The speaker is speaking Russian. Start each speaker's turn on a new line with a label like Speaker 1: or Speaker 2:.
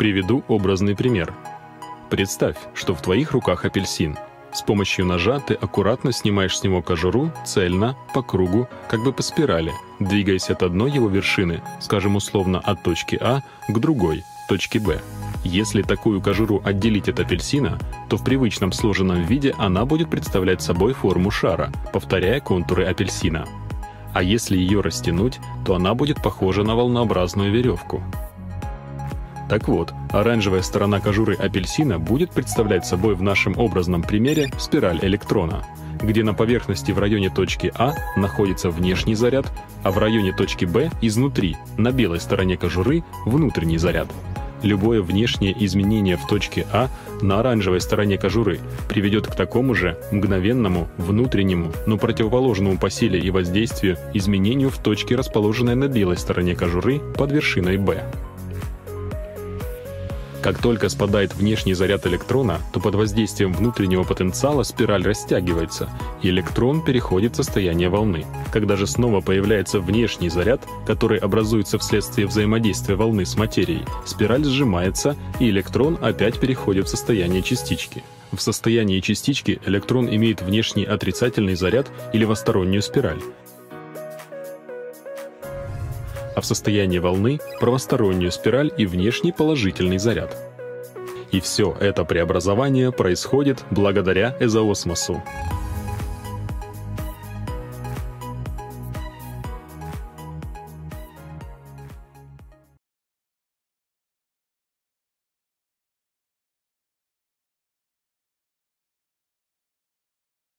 Speaker 1: Приведу образный пример. Представь, что в твоих руках апельсин. С помощью ножа ты аккуратно снимаешь с него кожуру, цельно, по кругу, как бы по спирали, двигаясь от одной его вершины, скажем условно от точки А к другой, точке Б. Если такую кожуру отделить от апельсина, то в привычном сложенном виде она будет представлять собой форму шара, повторяя контуры апельсина. А если ее растянуть, то она будет похожа на волнообразную веревку. Так вот, оранжевая сторона кожуры апельсина будет представлять собой в нашем образном примере спираль электрона, где на поверхности в районе точки А находится внешний заряд, а в районе точки Б изнутри, на белой стороне кожуры, внутренний заряд. Любое внешнее изменение в точке А на оранжевой стороне кожуры приведет к такому же мгновенному, внутреннему, но противоположному по силе и воздействию изменению в точке, расположенной на белой стороне кожуры под вершиной Б. Как только спадает внешний заряд электрона, то под воздействием внутреннего потенциала спираль растягивается, и электрон переходит в состояние волны. Когда же снова появляется внешний заряд, который образуется вследствие взаимодействия волны с материей, спираль сжимается, и электрон опять переходит в состояние частички. В состоянии частички электрон имеет внешний отрицательный заряд или левостороннюю спираль, а в состоянии волны – правостороннюю спираль и внешний положительный заряд. И все это преобразование происходит благодаря эзоосмосу.